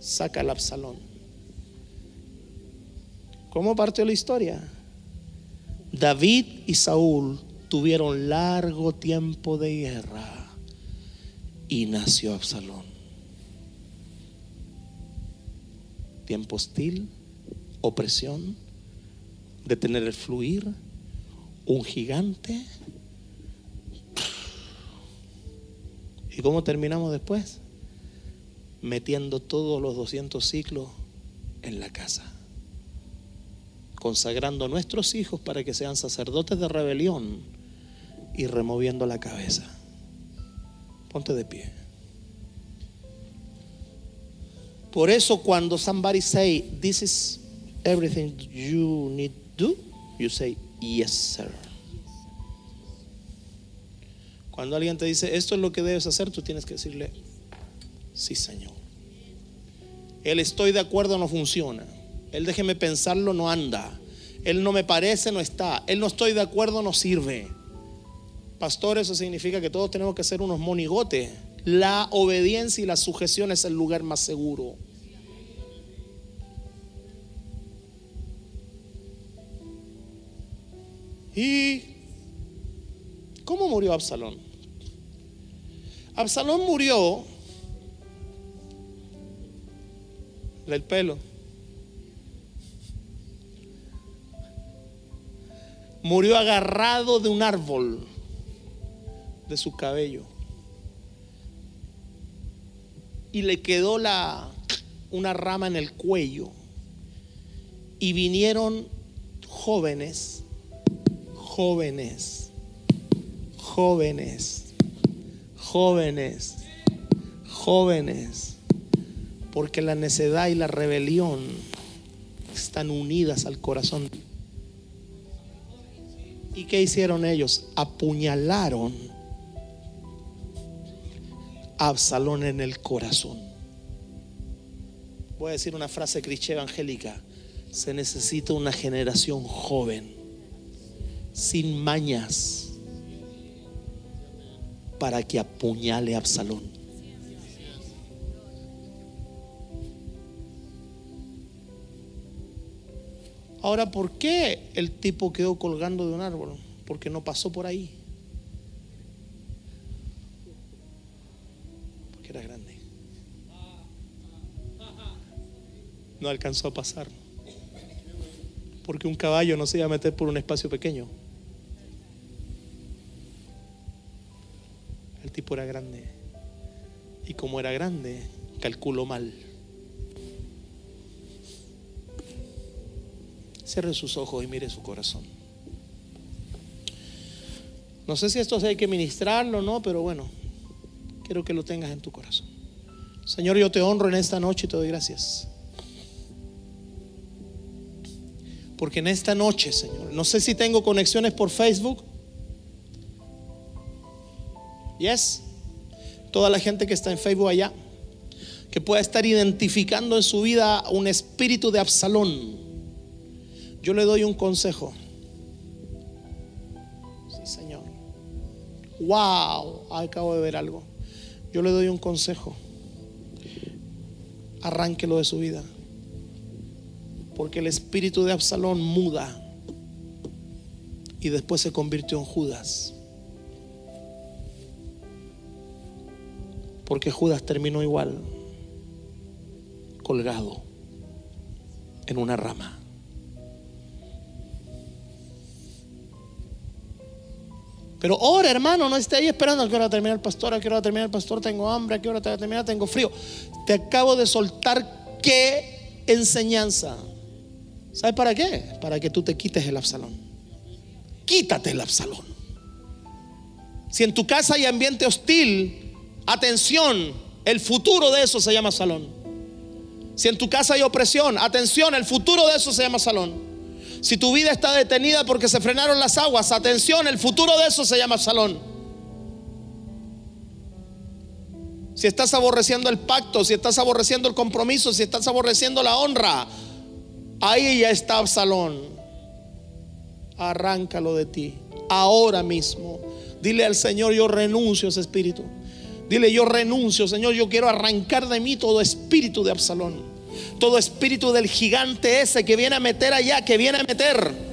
Saca el Absalón. ¿Cómo partió la historia? David y Saúl tuvieron largo tiempo de guerra y nació Absalón. tiempo hostil, opresión, detener el fluir, un gigante. ¿Y cómo terminamos después? Metiendo todos los 200 ciclos en la casa, consagrando a nuestros hijos para que sean sacerdotes de rebelión y removiendo la cabeza. Ponte de pie. Por eso cuando somebody say, this is everything you need do, you say, yes, sir. Cuando alguien te dice, esto es lo que debes hacer, tú tienes que decirle, sí, Señor. El estoy de acuerdo no funciona. El déjeme pensarlo no anda. Él no me parece, no está. Él no estoy de acuerdo, no sirve. Pastor, eso significa que todos tenemos que ser unos monigotes la obediencia y la sujeción es el lugar más seguro. ¿Y cómo murió Absalón? Absalón murió del pelo. Murió agarrado de un árbol de su cabello y le quedó la, una rama en el cuello. Y vinieron jóvenes jóvenes, jóvenes, jóvenes, jóvenes, porque la necedad y la rebelión están unidas al corazón. ¿Y qué hicieron ellos? Apuñalaron a Absalón en el corazón. Voy a decir una frase cliché evangélica. Se necesita una generación joven, sin mañas, para que apuñale a Absalón. Ahora, ¿por qué el tipo quedó colgando de un árbol? Porque no pasó por ahí. Porque era grande. No alcanzó a pasar. Porque un caballo no se iba a meter por un espacio pequeño. Tipo era grande. Y como era grande, calculó mal. Cierre sus ojos y mire su corazón. No sé si esto hay que ministrarlo o no, pero bueno, quiero que lo tengas en tu corazón. Señor, yo te honro en esta noche y te doy gracias. Porque en esta noche, Señor, no sé si tengo conexiones por Facebook. Yes. Toda la gente que está en Facebook allá, que pueda estar identificando en su vida un espíritu de Absalón yo le doy un consejo. Sí, Señor. Wow, acabo de ver algo. Yo le doy un consejo. Arránquelo de su vida. Porque el espíritu de Absalón muda y después se convirtió en Judas. Porque Judas terminó igual, colgado en una rama. Pero ahora, hermano, no esté ahí esperando a qué hora termina el pastor, a qué hora termina el pastor, tengo hambre, a qué hora termina, tengo frío. Te acabo de soltar qué enseñanza. ¿Sabes para qué? Para que tú te quites el absalón. Quítate el absalón. Si en tu casa hay ambiente hostil, atención, el futuro de eso se llama salón. Si en tu casa hay opresión, atención, el futuro de eso se llama salón. Si tu vida está detenida porque se frenaron las aguas, atención, el futuro de eso se llama salón. Si estás aborreciendo el pacto, si estás aborreciendo el compromiso, si estás aborreciendo la honra, ahí ya está Absalón. Arráncalo de ti, ahora mismo. Dile al Señor, yo renuncio a ese espíritu. Dile, yo renuncio, Señor, yo quiero arrancar de mí todo espíritu de Absalón todo espíritu del gigante ese que viene a meter allá, que viene a meter.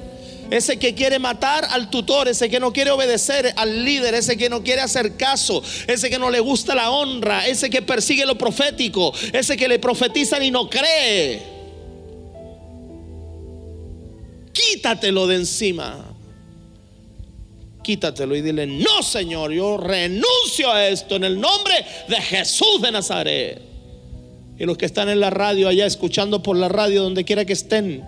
Ese que quiere matar al tutor, ese que no quiere obedecer al líder, ese que no quiere hacer caso, ese que no le gusta la honra, ese que persigue lo profético, ese que le profetizan y no cree. Quítatelo de encima. Quítatelo y dile, no Señor, yo renuncio a esto en el nombre de Jesús de Nazaret. Y los que están en la radio allá, escuchando por la radio, donde quiera que estén,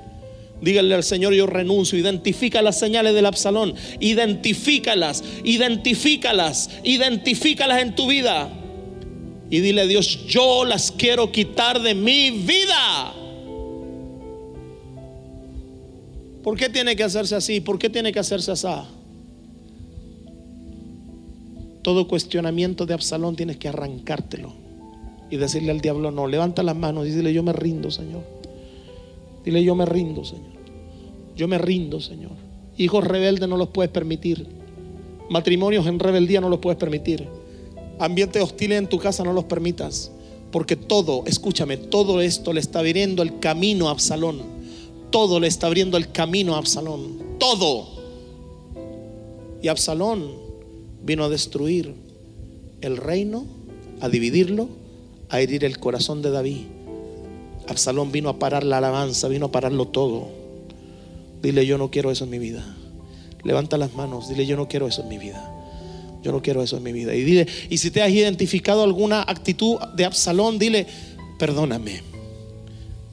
díganle al Señor, yo renuncio. Identifica las señales del Absalón. Identifícalas, identifícalas, identifícalas en tu vida. Y dile a Dios, yo las quiero quitar de mi vida. ¿Por qué tiene que hacerse así? ¿Por qué tiene que hacerse así? Todo cuestionamiento de Absalón tienes que arrancártelo y decirle al diablo, no, levanta las manos y dile, yo me rindo, Señor. Dile, yo me rindo, Señor. Yo me rindo, Señor. Hijos rebeldes no los puedes permitir. Matrimonios en rebeldía no los puedes permitir. Ambientes hostiles en tu casa no los permitas. Porque todo, escúchame, todo esto le está abriendo el camino a Absalón. Todo le está abriendo el camino a Absalón. Todo. Y Absalón vino a destruir el reino, a dividirlo a herir el corazón de David. Absalón vino a parar la alabanza, vino a pararlo todo. Dile, yo no quiero eso en mi vida. Levanta las manos, dile, yo no quiero eso en mi vida. Yo no quiero eso en mi vida. Y dile, y si te has identificado alguna actitud de Absalón, dile, perdóname,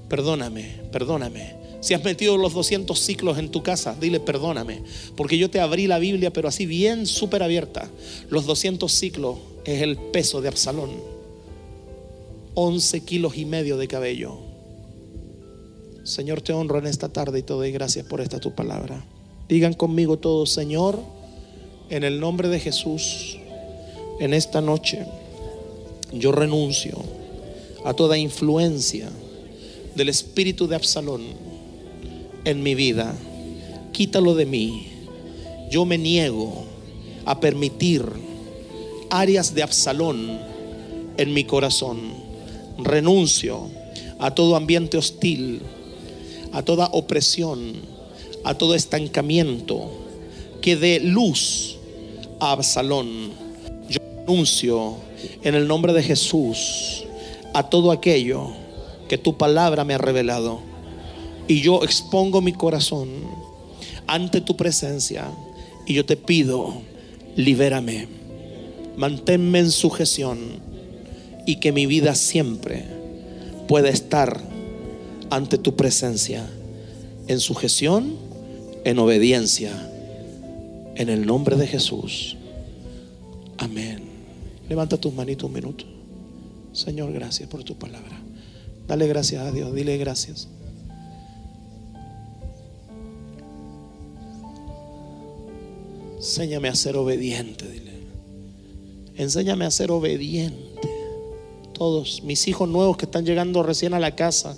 perdóname, perdóname. Si has metido los 200 ciclos en tu casa, dile perdóname. Porque yo te abrí la Biblia, pero así bien súper abierta. Los 200 ciclos es el peso de Absalón. 11 kilos y medio de cabello. Señor, te honro en esta tarde y te doy gracias por esta tu palabra. Digan conmigo todos, Señor, en el nombre de Jesús, en esta noche, yo renuncio a toda influencia del espíritu de Absalón en mi vida. Quítalo de mí. Yo me niego a permitir áreas de Absalón en mi corazón. Renuncio a todo ambiente hostil, a toda opresión, a todo estancamiento que dé luz a Absalón. Yo renuncio en el nombre de Jesús a todo aquello que tu palabra me ha revelado. Y yo expongo mi corazón ante tu presencia y yo te pido, libérame, manténme en sujeción y que mi vida siempre pueda estar ante tu presencia, en sujeción, en obediencia, en el nombre de Jesús. Amén. Levanta tus manitos un minuto. Señor, gracias por tu palabra. Dale gracias a Dios, dile gracias. Enséñame a ser obediente, dile. Enséñame a ser obediente. Todos mis hijos nuevos que están llegando recién a la casa.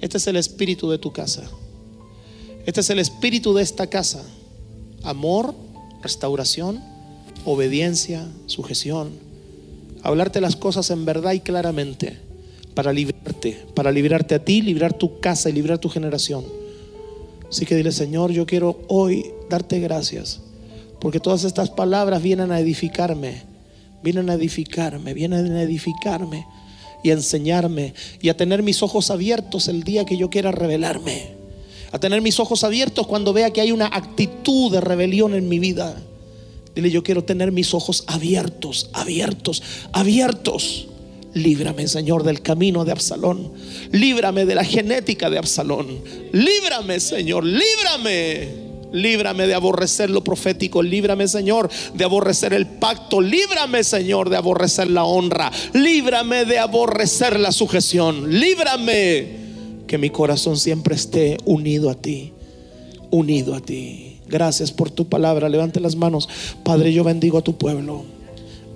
Este es el espíritu de tu casa. Este es el espíritu de esta casa. Amor, restauración, obediencia, sujeción hablarte las cosas en verdad y claramente para librarte, para librarte a ti, librar tu casa y librar tu generación. Así que dile, Señor, yo quiero hoy darte gracias, porque todas estas palabras vienen a edificarme, vienen a edificarme, vienen a edificarme y a enseñarme y a tener mis ojos abiertos el día que yo quiera revelarme, a tener mis ojos abiertos cuando vea que hay una actitud de rebelión en mi vida Dile, yo quiero tener mis ojos abiertos, abiertos, abiertos. Líbrame, Señor, del camino de Absalón. Líbrame de la genética de Absalón. Líbrame, Señor, líbrame. Líbrame de aborrecer lo profético. Líbrame, Señor, de aborrecer el pacto. Líbrame, Señor, de aborrecer la honra. Líbrame de aborrecer la sujeción. Líbrame que mi corazón siempre esté unido a ti. Unido a ti. Gracias por tu palabra. Levante las manos. Padre, yo bendigo a tu pueblo.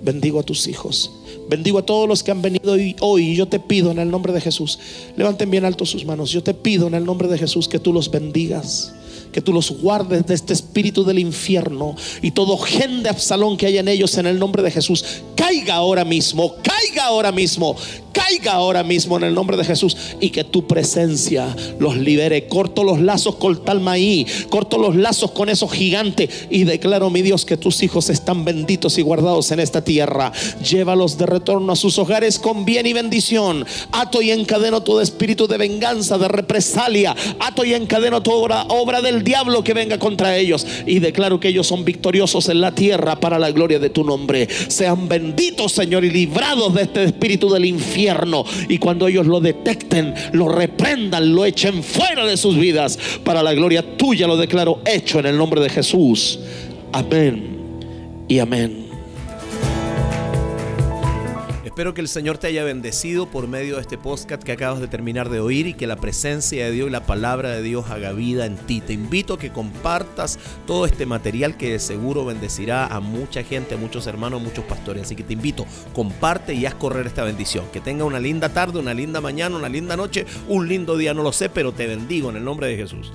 Bendigo a tus hijos. Bendigo a todos los que han venido hoy. Yo te pido en el nombre de Jesús. Levanten bien alto sus manos. Yo te pido en el nombre de Jesús que tú los bendigas que tú los guardes de este espíritu del infierno y todo gen de Absalón que hay en ellos en el nombre de Jesús, caiga ahora mismo, caiga ahora mismo, caiga ahora mismo en el nombre de Jesús y que tu presencia los libere. Corto los lazos con Talmaí, corto los lazos con esos gigantes y declaro, mi Dios, que tus hijos están benditos y guardados en esta tierra. Llévalos de retorno a sus hogares con bien y bendición. Ato y encadeno todo espíritu de venganza, de represalia. Ato y encadeno toda obra del diablo que venga contra ellos y declaro que ellos son victoriosos en la tierra para la gloria de tu nombre. Sean benditos, Señor, y librados de este espíritu del infierno. Y cuando ellos lo detecten, lo reprendan, lo echen fuera de sus vidas para la gloria tuya, lo declaro hecho en el nombre de Jesús. Amén y amén. Espero que el Señor te haya bendecido por medio de este podcast que acabas de terminar de oír y que la presencia de Dios y la palabra de Dios haga vida en ti. Te invito a que compartas todo este material que de seguro bendecirá a mucha gente, a muchos hermanos, a muchos pastores. Así que te invito, comparte y haz correr esta bendición. Que tenga una linda tarde, una linda mañana, una linda noche, un lindo día, no lo sé, pero te bendigo en el nombre de Jesús.